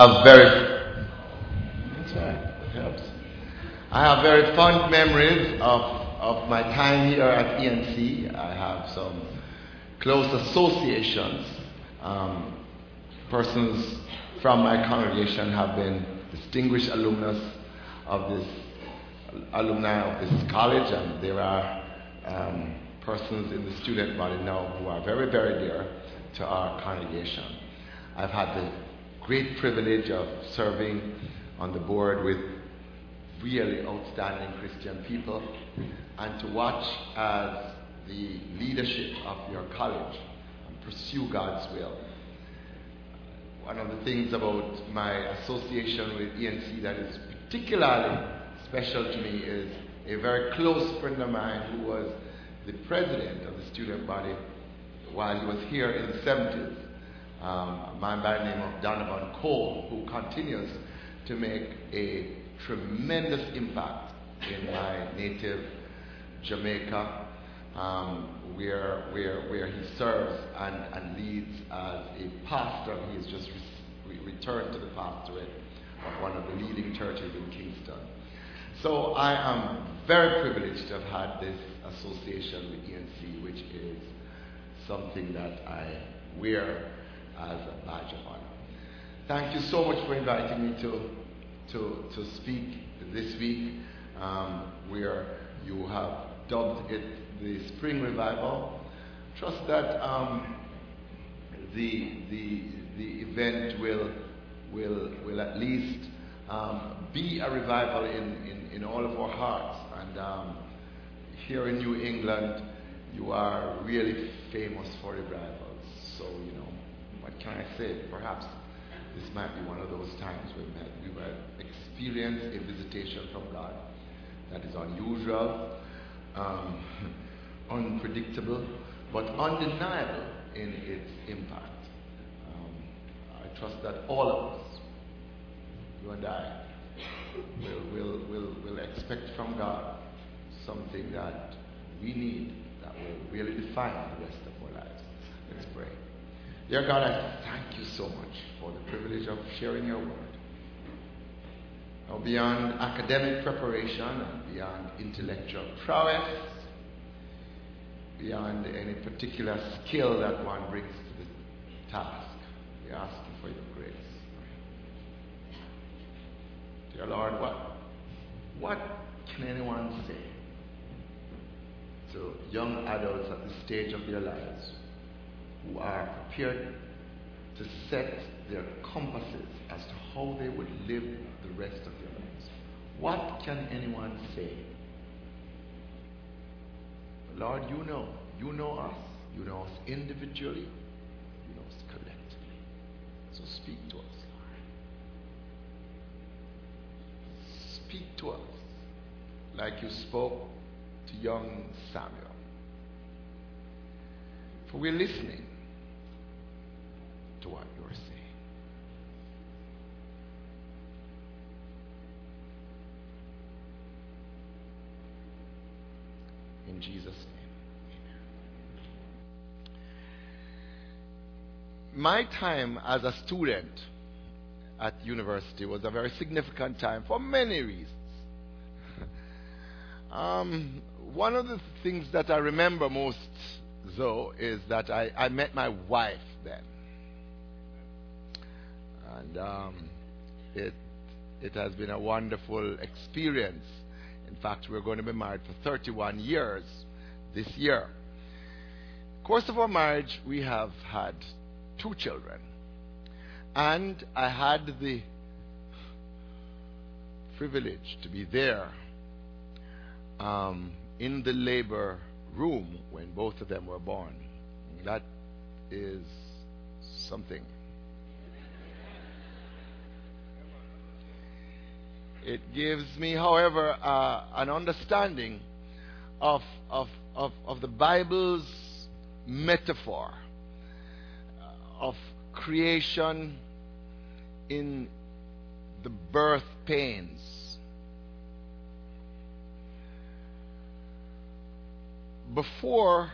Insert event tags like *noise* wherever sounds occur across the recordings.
a very that's right, it helps. I have very fond memories of, of my time here at ENC. I have some close associations. Um, persons from my congregation have been distinguished alumnus of this alumni of this college, and there are um, persons in the student body now who are very, very dear to our congregation. I've had the great privilege of serving on the board with really outstanding Christian people and to watch as the leadership of your college pursue God's will. One of the things about my association with ENC that is particularly special to me is a very close friend of mine who was the president of the student body while he was here in the 70s, um, a man by the name of Donovan Cole, who continues to make a tremendous impact in my native Jamaica, um, where, where, where he serves and, and leads as a pastor. He has just re- returned to the pastorate of one of the leading churches in Kingston. So I am very privileged to have had this association with ENC, which is something that I wear as a badge of honor. Thank you so much for inviting me to, to, to speak this week, um, where you have dubbed it the Spring Revival. Trust that um, the, the, the event will, will, will at least um, be a revival in, in, in all of our hearts. And um, here in New England, you are really famous for revivals. So, you know, can I say? Perhaps this might be one of those times when we will experience a visitation from God that is unusual, um, *laughs* unpredictable, but undeniable in its impact. Um, I trust that all of us, you and I, will, will, will, will expect from God something that we need that will really define the rest of our lives. Let's pray. Dear God, I thank you so much for the privilege of sharing your word. Now, beyond academic preparation and beyond intellectual prowess, beyond any particular skill that one brings to the task, we ask you for your grace. Dear Lord, what, what can anyone say to young adults at the stage of their lives who are prepared to set their compasses as to how they would live the rest of their lives? What can anyone say? Lord, you know. You know us. You know us individually. You know us collectively. So speak to us, Lord. Speak to us like you spoke to young Samuel. For we're listening to what you're saying. In Jesus' name, amen. My time as a student at university was a very significant time for many reasons. *laughs* Um, one of the things that I remember most, though, is that I, I met my wife then. And um, it, it has been a wonderful experience. In fact, we're going to be married for 31 years this year. Course of our marriage, we have had two children. And I had the privilege to be there um, in the labor room when both of them were born. That is something. It gives me, however, uh, an understanding of, of, of, of the Bible's metaphor of creation in the birth pains. Before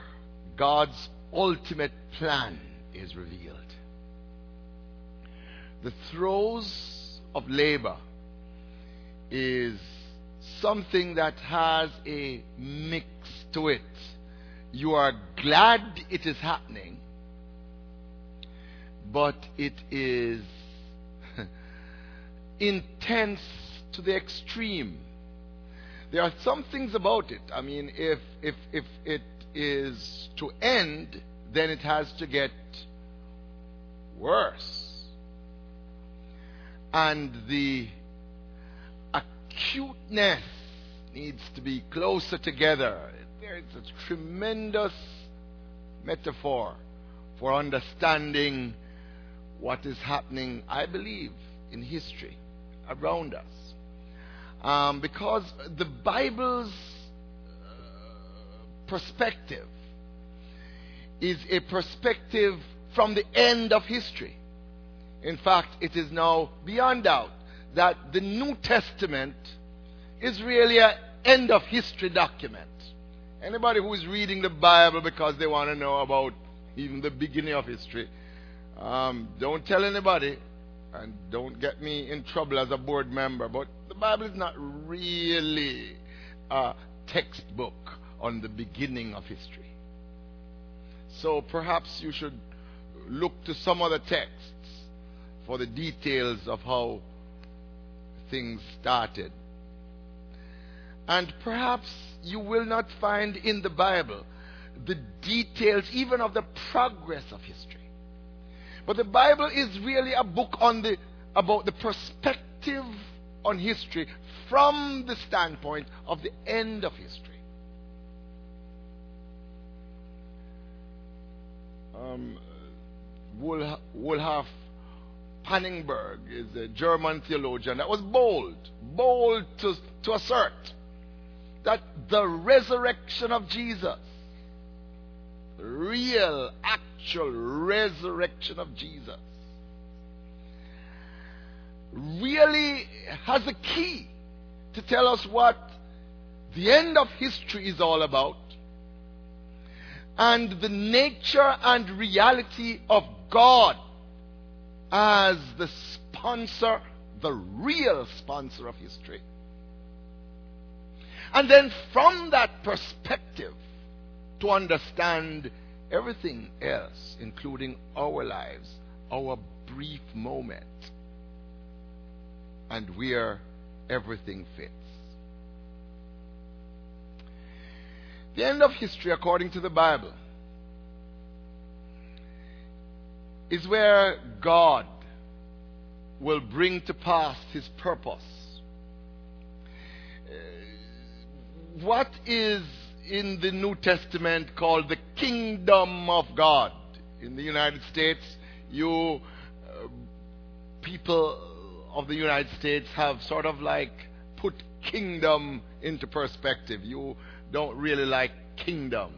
God's ultimate plan is revealed. the throes of labor is something that has a mix to it. You are glad it is happening, but it is *laughs* intense to the extreme. There are some things about it. I mean, if if if it is to end, then it has to get worse. And the acuteness needs to be closer together. There's a tremendous metaphor for understanding what is happening, I believe, in history around us. Um, because the Bible's uh, perspective is a perspective from the end of history. In fact, it is now beyond doubt that the New Testament is really an end of history document. Anybody who is reading the Bible because they want to know about even the beginning of history, um, don't tell anybody and don't get me in trouble as a board member, but the Bible is not really a textbook on the beginning of history. So perhaps you should look to some other texts for the details of how things started. And perhaps you will not find in the Bible the details even of the progress of history. But the Bible is really a book on the about the perspective on history from the standpoint of the end of history. Um, Wolfhart Pannenberg is a German theologian that was bold, bold to, to assert that the resurrection of Jesus, real, actual resurrection of Jesus, really has a key to tell us what the end of history is all about and the nature and reality of God as the sponsor, the real sponsor of history. And then from that perspective, to understand everything else, including our lives, our brief moment, and where everything fits. The end of history, according to the Bible, is where God will bring to pass his purpose. Uh, what is in the New Testament called the kingdom of God? In the United States, you uh, people of the United States have sort of like put kingdom into perspective. You don't really like kingdom,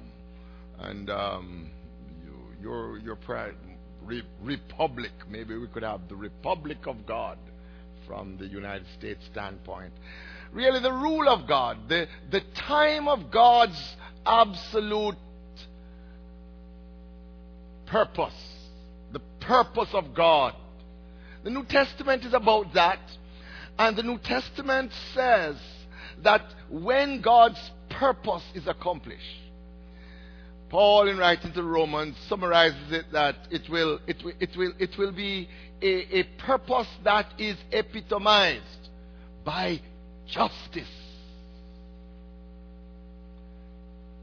and um, you, your your re- republic. Maybe we could have the Republic of God from the United States standpoint. Really, the rule of God, the, the time of God's absolute purpose, the purpose of God. The New Testament is about that. And the New Testament says that when God's purpose is accomplished, Paul, in writing to Romans, summarizes it that it will, it will, it will, it will be a, a purpose that is epitomized by justice,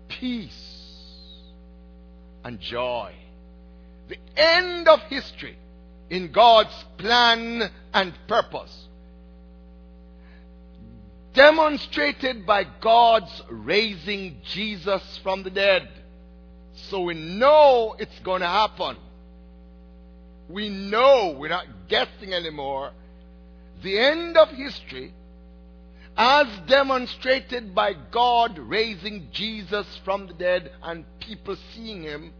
peace, and joy. The end of history in God's plan and purpose. Demonstrated by God's raising Jesus from the dead so we know it's going to happen. We know, we're not guessing anymore. The end of history, as demonstrated by God raising Jesus from the dead and people seeing him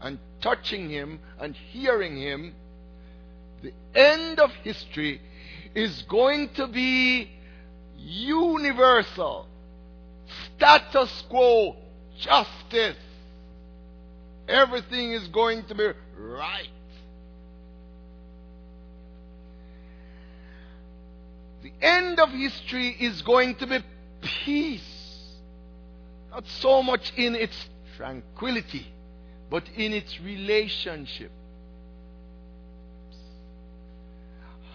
and touching him and hearing him, the end of history is going to be universal, status quo justice everything is going to be right. The end of history is going to be peace. Not so much in its tranquility, but in its relationship.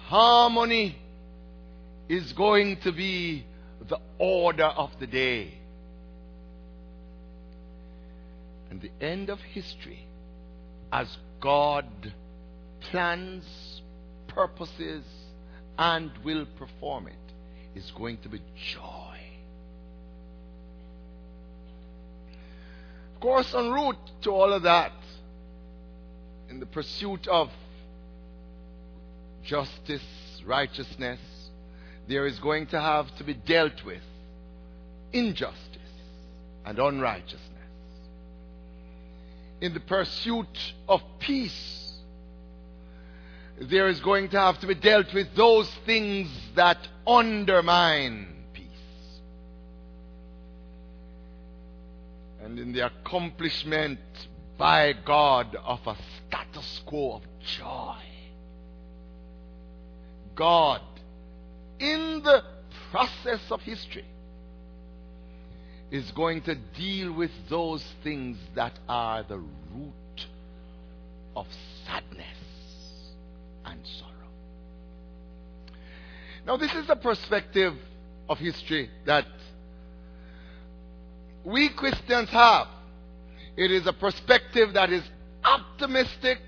Harmony is going to be the order of the day. And the end of history, as God plans, purposes, and will perform it, is going to be joy. Of course, en route to all of that, in the pursuit of justice, righteousness, there is going to have to be dealt with injustice and unrighteousness. In the pursuit of peace, there is going to have to be dealt with those things that undermine peace. And in the accomplishment by God of a status quo of joy. God in the process of history is going to deal with those things that are the root of sadness and sorrow. Now, this is a perspective of history that we Christians have. It is a perspective that is optimistic.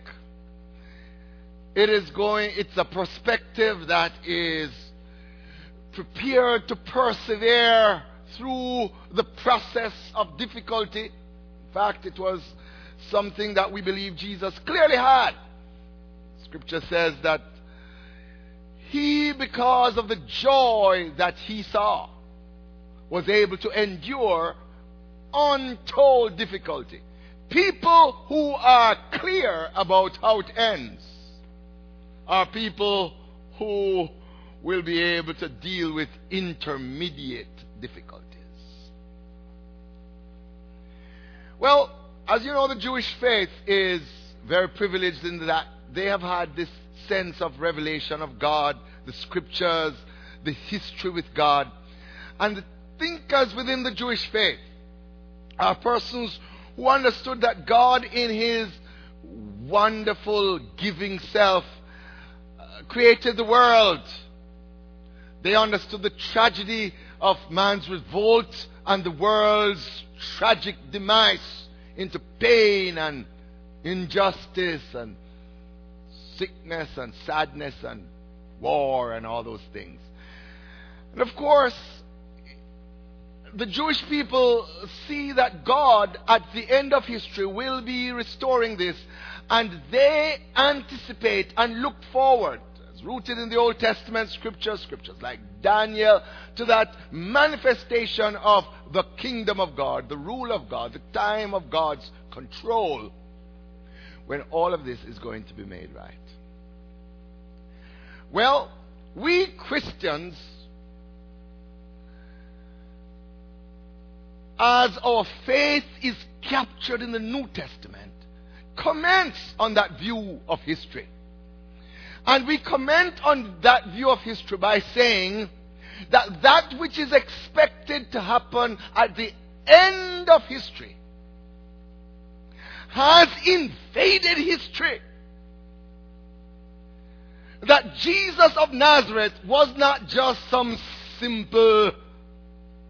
It is going, it's a perspective that is prepared to persevere through the process of difficulty. In fact, it was something that we believe Jesus clearly had. Scripture says that he, because of the joy that he saw, was able to endure untold difficulty. People who are clear about how it ends are people who will be able to deal with intermediate difficulties. Well, as you know, the Jewish faith is very privileged in that they have had this sense of revelation of God, the scriptures, the history with God. And the thinkers within the Jewish faith are persons who understood that God, in His wonderful giving self, uh, created the world they understood the tragedy of man's revolt and the world's tragic demise into pain and injustice and sickness and sadness and war and all those things. And of course, the Jewish people see that God at the end of history will be restoring this and they anticipate and look forward rooted in the Old Testament scriptures, scriptures like Daniel, to that manifestation of the kingdom of God, the rule of God, the time of God's control, when all of this is going to be made right. Well, we Christians, as our faith is captured in the New Testament, commence on that view of history. And we comment on that view of history by saying that that which is expected to happen at the end of history has invaded history. That Jesus of Nazareth was not just some simple,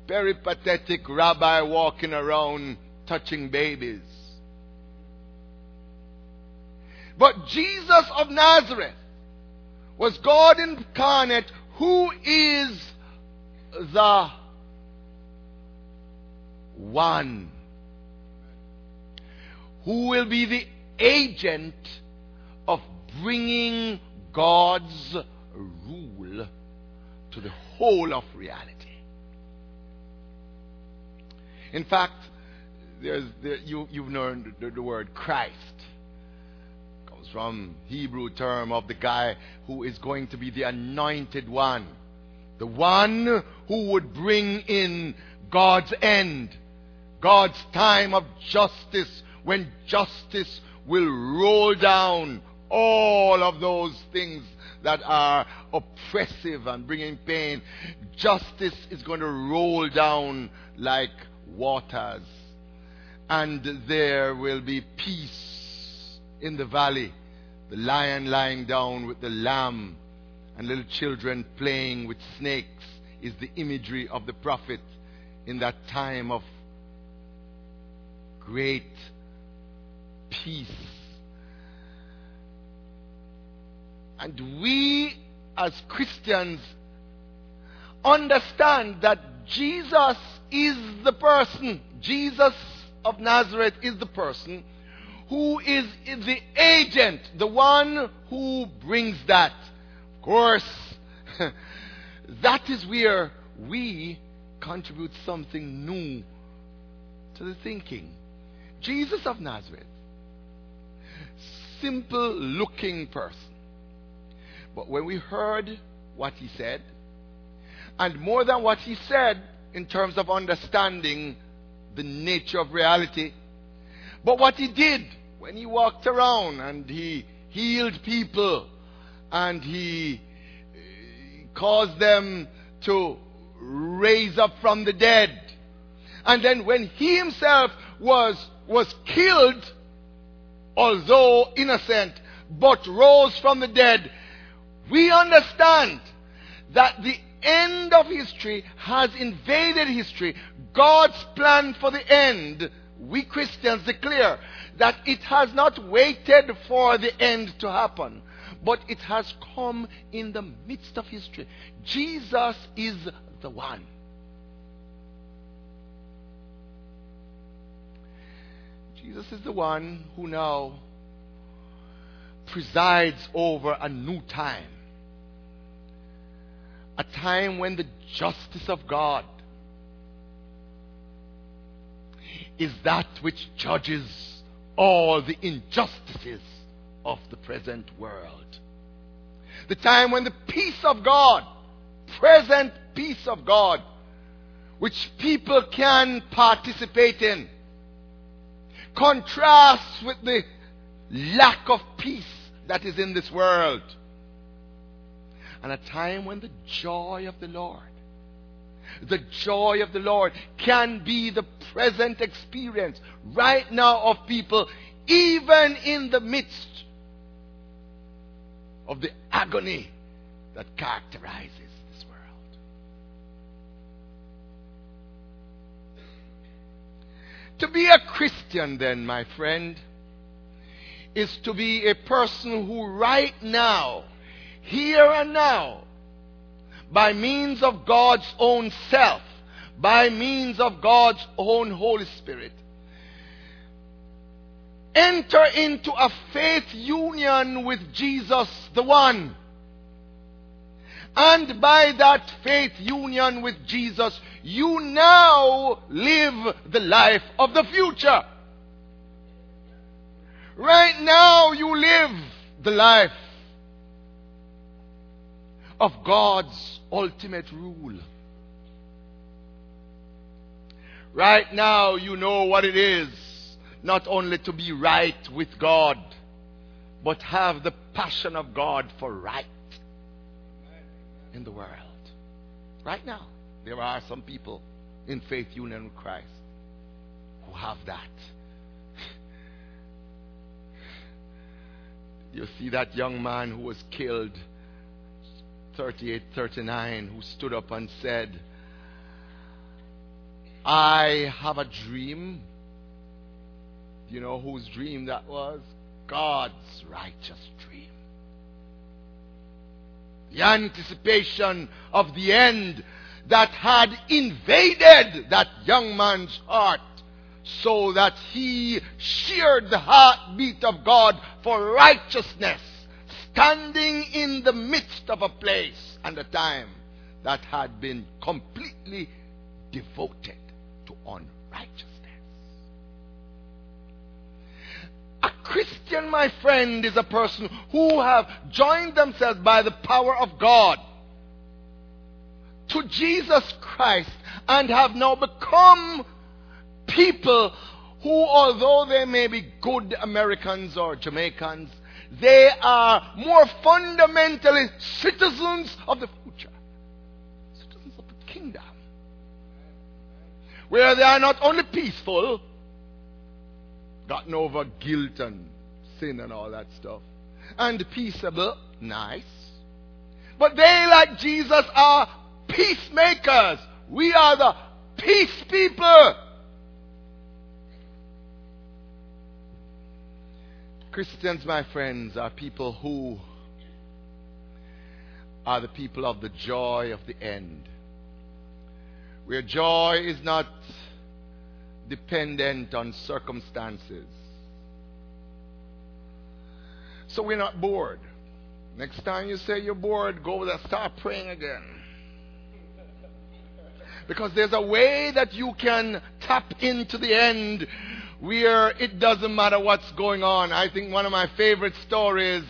peripatetic rabbi walking around touching babies. But Jesus of Nazareth was God incarnate who is the one who will be the agent of bringing God's rule to the whole of reality. In fact, there, you, you've learned the, the word Christ from Hebrew term of the guy who is going to be the anointed one. The one who would bring in God's end. God's time of justice when justice will roll down all of those things that are oppressive and bringing pain, justice is going to roll down like waters. And there will be peace in the valley. The lion lying down with the lamb and little children playing with snakes is the imagery of the prophet in that time of great peace. And we as Christians understand that Jesus is the person, Jesus of Nazareth is the person who is the agent, the one who brings that. Of course, *laughs* that is where we contribute something new to the thinking. Jesus of Nazareth, simple looking person. But when we heard what he said, and more than what he said in terms of understanding the nature of reality, but what he did when he walked around and he healed people and he eh, caused them to raise up from the dead. And then when he himself was, was killed, although innocent, but rose from the dead, we understand that the end of history has invaded history. God's plan for the end, we Christians declare that it has not waited for the end to happen, but it has come in the midst of history. Jesus is the one. Jesus is the one who now presides over a new time. A time when the justice of God is that which judges all the injustices of the present world. The time when the peace of God, present peace of God, which people can participate in, contrasts with the lack of peace that is in this world. And a time when the joy of the Lord, the joy of the Lord can be the present experience right now of people, even in the midst of the agony that characterizes this world. To be a Christian, then, my friend, is to be a person who right now, here and now, by means of God's own self, by means of God's own Holy Spirit, enter into a faith union with Jesus the one. And by that faith union with Jesus, you now live the life of the future. Right now, you live the life of God's ultimate rule. Right now, you know what it is not only to be right with God, but have the passion of God for right in the world. Right now, there are some people in faith union with Christ who have that. *laughs* You see that young man who was killed, 38, 39, who stood up and said, I have a dream. You know whose dream that was? God's righteous dream. The anticipation of the end that had invaded that young man's heart so that he shared the heartbeat of God for righteousness, standing in the midst of a place and a time that had been completely devoted to unrighteousness. A Christian, my friend, is a person who have joined themselves by the power of God to Jesus Christ and have now become people who, although they may be good Americans or Jamaicans, they are more fundamentally citizens of the future, citizens of the kingdom, where they are not only peaceful, gotten over guilt and sin and all that stuff, and peaceable, nice, but they, like Jesus, are peacemakers. We are the peace people. Christians, my friends, are people who are the people of the joy of the end. Where joy is not dependent on circumstances. So we're not bored. Next time you say you're bored, go there, start praying again. Because there's a way that you can tap into the end where it doesn't matter what's going on. I think one of my favorite stories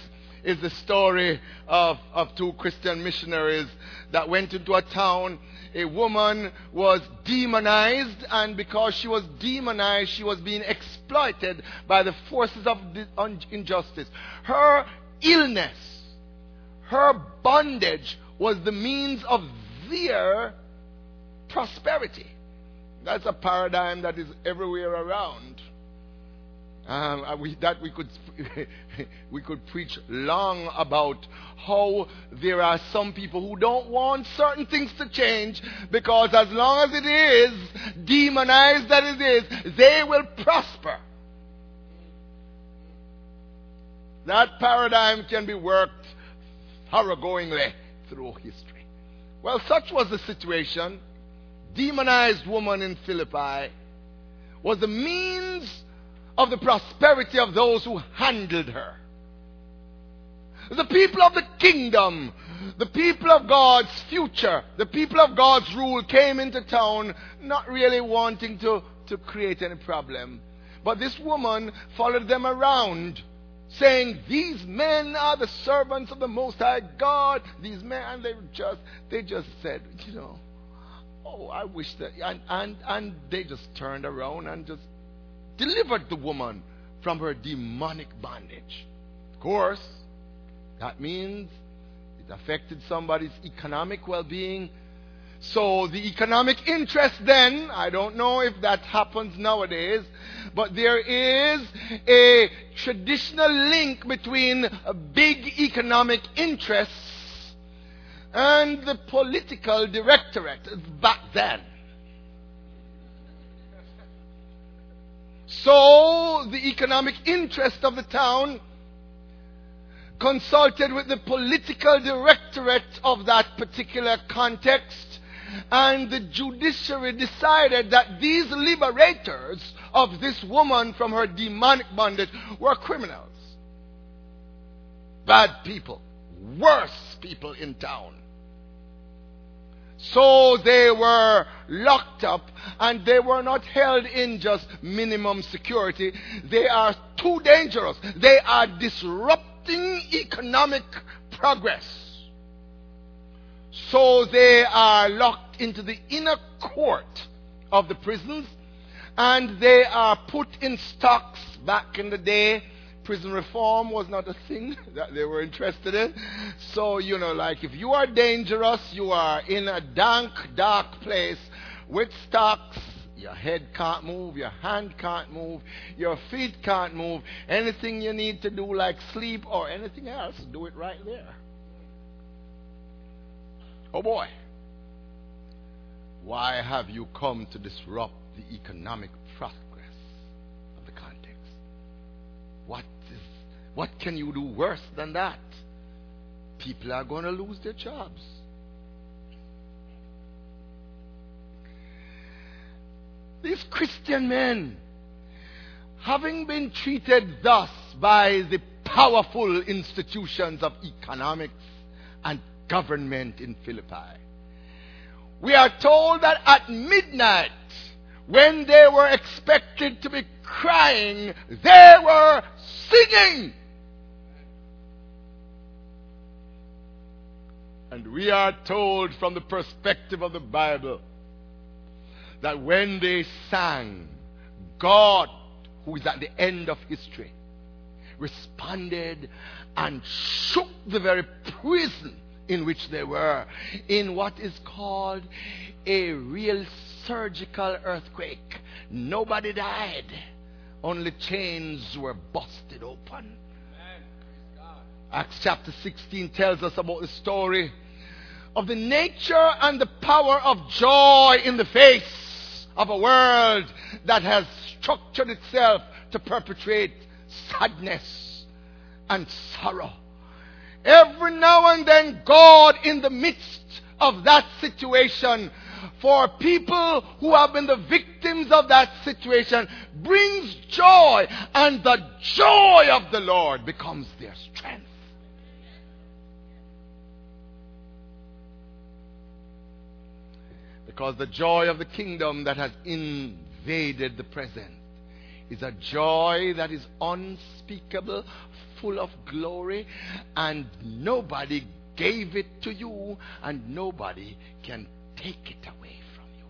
is the story of, of two Christian missionaries that went into a town. A woman was demonized, and because she was demonized, she was being exploited by the forces of injustice. Her illness, her bondage was the means of their prosperity. That's a paradigm that is everywhere around. Um, uh, we, that we could *laughs* we could preach long about how there are some people who don't want certain things to change because as long as it is demonized that it is, they will prosper. That paradigm can be worked thoroughgoingly through history. Well, such was the situation demonized woman in Philippi was the means of the prosperity of those who handled her. The people of the kingdom, the people of God's future, the people of God's rule came into town not really wanting to, to create any problem. But this woman followed them around saying, These men are the servants of the Most High God. These men, and they just, they just said, you know, Oh, I wish that. And, and, and they just turned around and just delivered the woman from her demonic bondage. Of course, that means it affected somebody's economic well being. So the economic interest then, I don't know if that happens nowadays, but there is a traditional link between big economic interests and the political directorate back then. So the economic interest of the town consulted with the political directorate of that particular context and the judiciary decided that these liberators of this woman from her demonic bondage were criminals. Bad people. Worse people in town. So they were locked up and they were not held in just minimum security. They are too dangerous. They are disrupting economic progress. So they are locked into the inner court of the prisons and they are put in stocks back in the day prison reform was not a thing *laughs* that they were interested in. So, you know, like if you are dangerous, you are in a dank, dark place with stocks, your head can't move, your hand can't move, your feet can't move. Anything you need to do, like sleep or anything else, do it right there. Oh boy. Why have you come to disrupt the economic progress of the context? What what can you do worse than that? People are going to lose their jobs. These Christian men, having been treated thus by the powerful institutions of economics and government in Philippi, we are told that at midnight, when they were expected to be crying, they were singing. And we are told from the perspective of the Bible that when they sang, God, who is at the end of history, responded and shook the very prison in which they were in what is called a real surgical earthquake. Nobody died, only chains were busted open. Acts chapter 16 tells us about the story of the nature and the power of joy in the face of a world that has structured itself to perpetrate sadness and sorrow. Every now and then, God, in the midst of that situation, for people who have been the victims of that situation, brings joy, and the joy of the Lord becomes their strength. Because the joy of the kingdom that has invaded the present is a joy that is unspeakable, full of glory, and nobody gave it to you, and nobody can take it away from you.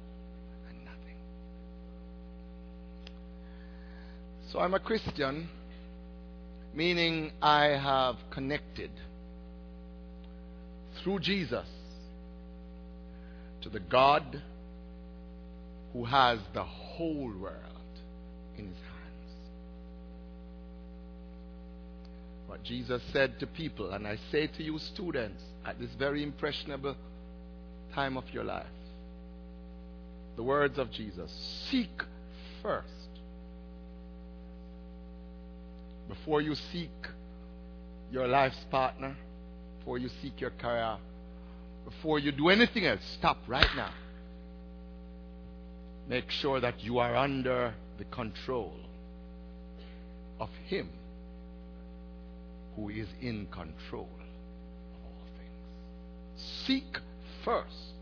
And nothing. So I'm a Christian, meaning I have connected through Jesus to the God who has the whole world in his hands. What Jesus said to people, and I say to you, students, at this very impressionable time of your life, the words of Jesus seek first. Before you seek your life's partner, before you seek your career, before you do anything else, stop right now. Make sure that you are under the control of Him who is in control of all things. Seek first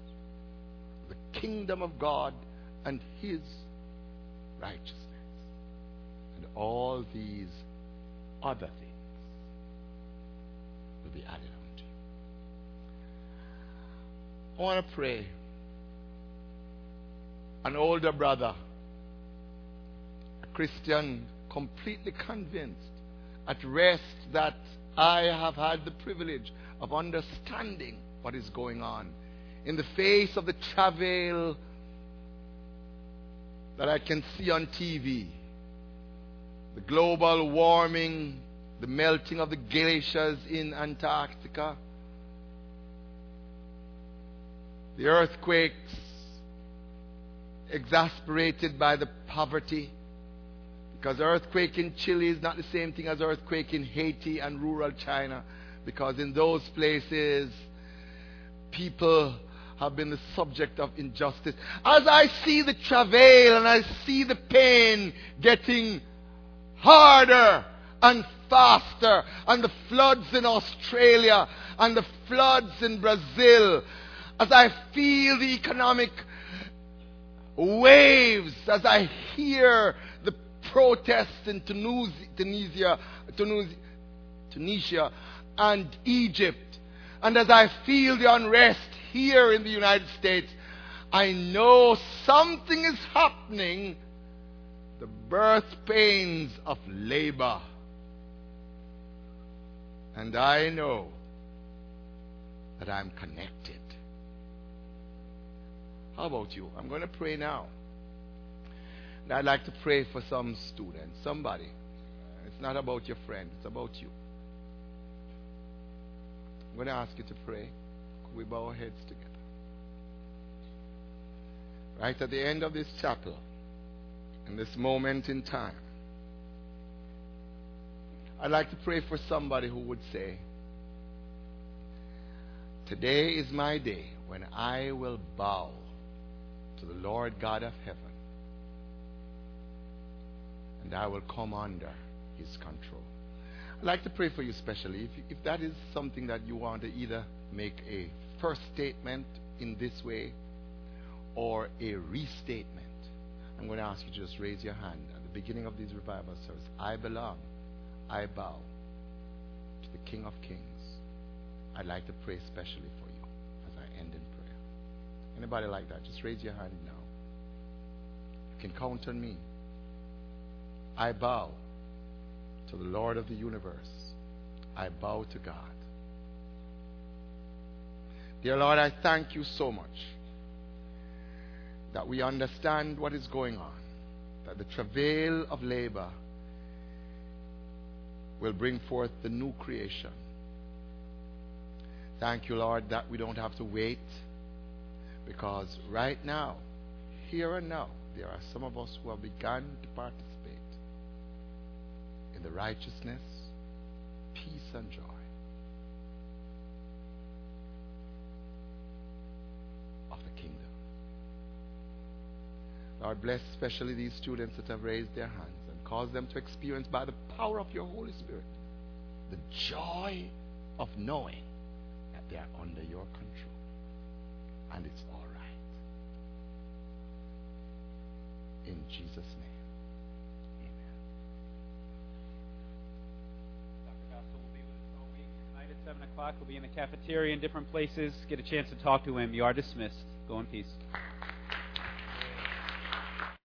the kingdom of God and His righteousness. And all these other things will be added I want to pray. An older brother, a Christian, completely convinced, at rest that I have had the privilege of understanding what is going on in the face of the travail that I can see on TV, the global warming, the melting of the glaciers in Antarctica the earthquakes, exasperated by the poverty. Because earthquake in Chile is not the same thing as earthquake in Haiti and rural China. Because in those places, people have been the subject of injustice. As I see the travail and I see the pain getting harder and faster, and the floods in Australia and the floods in Brazil as I feel the economic waves, as I hear the protests in Tunisia, Tunisia, and Egypt, and as I feel the unrest here in the United States, I know something is happening. The birth pains of labor. And I know that I'm connected. How about you? I'm going to pray now. And I'd like to pray for some student, somebody. It's not about your friend, it's about you. I'm going to ask you to pray. Could we bow our heads together? Right at the end of this chapel, in this moment in time, I'd like to pray for somebody who would say, Today is my day when I will bow to the Lord God of heaven, and I will come under his control. I'd like to pray for you specially. If, if that is something that you want to either make a first statement in this way or a restatement, I'm going to ask you to just raise your hand at the beginning of these revival service. I belong, I bow to the King of Kings. I'd like to pray especially for you Anybody like that? Just raise your hand now. You can count on me. I bow to the Lord of the universe, I bow to God. Dear Lord, I thank you so much that we understand what is going on, that the travail of labor will bring forth the new creation. Thank you, Lord, that we don't have to wait because right now, here and now, there are some of us who have begun to participate in the righteousness, peace, and joy. of the kingdom. Lord, bless especially these students that have raised their hands and cause them to experience by the power of your Holy Spirit the joy of knowing that they are under your control and it's all right. In Jesus' name. Amen. Dr. Gospel will be with us all week. Tonight at 7 o'clock, we'll be in the cafeteria in different places. Get a chance to talk to him. You are dismissed. Go in peace.